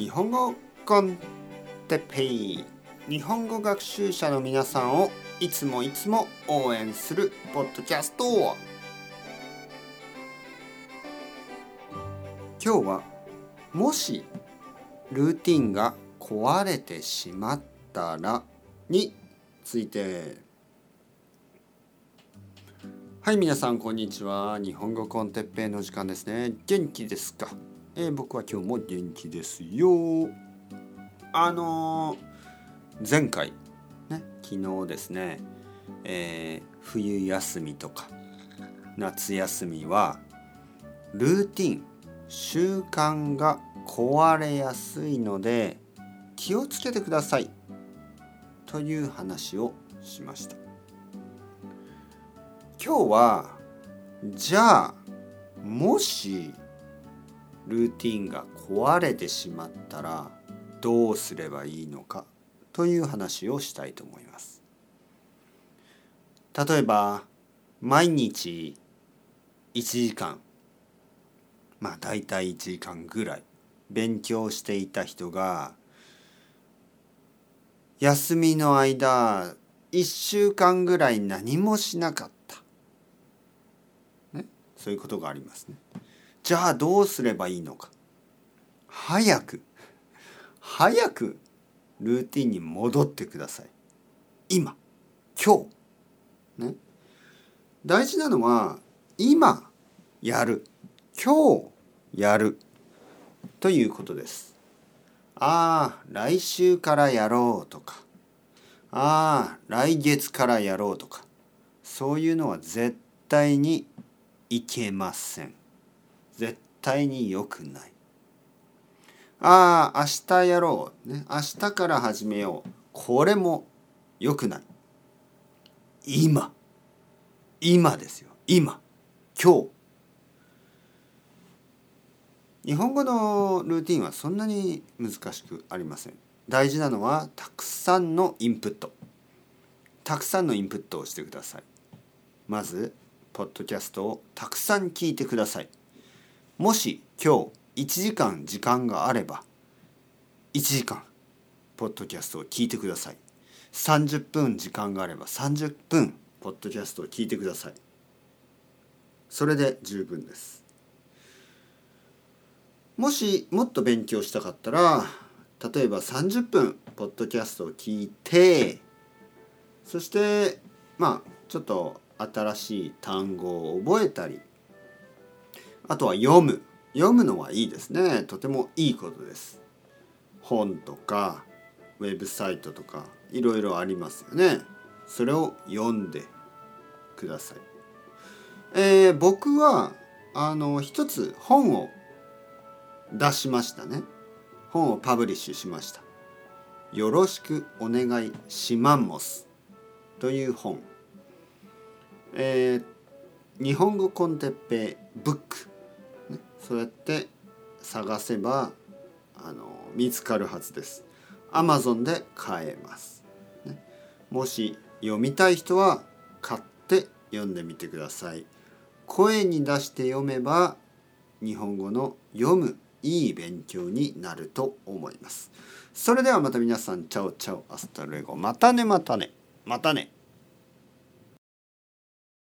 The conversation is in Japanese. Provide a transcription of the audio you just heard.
日本語コンテッペイ日本語学習者の皆さんをいつもいつも応援するポッドキャスト今日はもしルーティンが壊れてしまったらについて。はい皆さんこんにちは。日本語コンテッペイの時間ですね。元気ですか、えー、僕は今日も元気ですよ。あのー、前回ね昨日ですね、えー、冬休みとか夏休みはルーティン習慣が壊れやすいので気をつけてください。という話をしました。今日はじゃあもしルーティンが壊れてしまったらどうすればいいのかという話をしたいと思います。例えば毎日1時間まあ大体1時間ぐらい勉強していた人が休みの間1週間ぐらい何もしなかった、ね、そういうことがありますね。じゃあどうすればいいのか。早く早くルーティンに戻ってください。今今日。ね。大事なのは今やる。今日やる。ということです。ああ、来週からやろうとか、ああ、来月からやろうとか、そういうのは絶対にいけません。絶対に良くない。ああ、明日やろう。ね、明日から始めよう。これも良くない。今。今ですよ。今。今日。日本語のルーティンはそんなに難しくありません大事なのはたくさんのインプットたくさんのインプットをしてくださいまずポッドキャストをたくさん聞いてくださいもし今日1時間時間があれば1時間ポッドキャストを聞いてください。30分時間があれば30分ポッドキャストを聞いてください。それで十分です。もしもっと勉強したかったら例えば30分ポッドキャストを聞いてそしてまあちょっと新しい単語を覚えたりあとは読む。読むのはいいですね。とてもいいことです。本とかウェブサイトとかいろいろありますよね。それを読んでください。えー、僕はあの一つ本を出しましたね。本をパブリッシュしました「よろしくお願いしマンモス」という本。えー、日本語コンテッペイブック、そうやって探せばあの見つかるはずです。Amazon で買えます、ね、もし読みたい人は買って読んでみてください。声に出して読めば日本語の読むいい勉強になると思います。それではまた皆さん、 chao chao、 hasta luego、またねまたね、またね。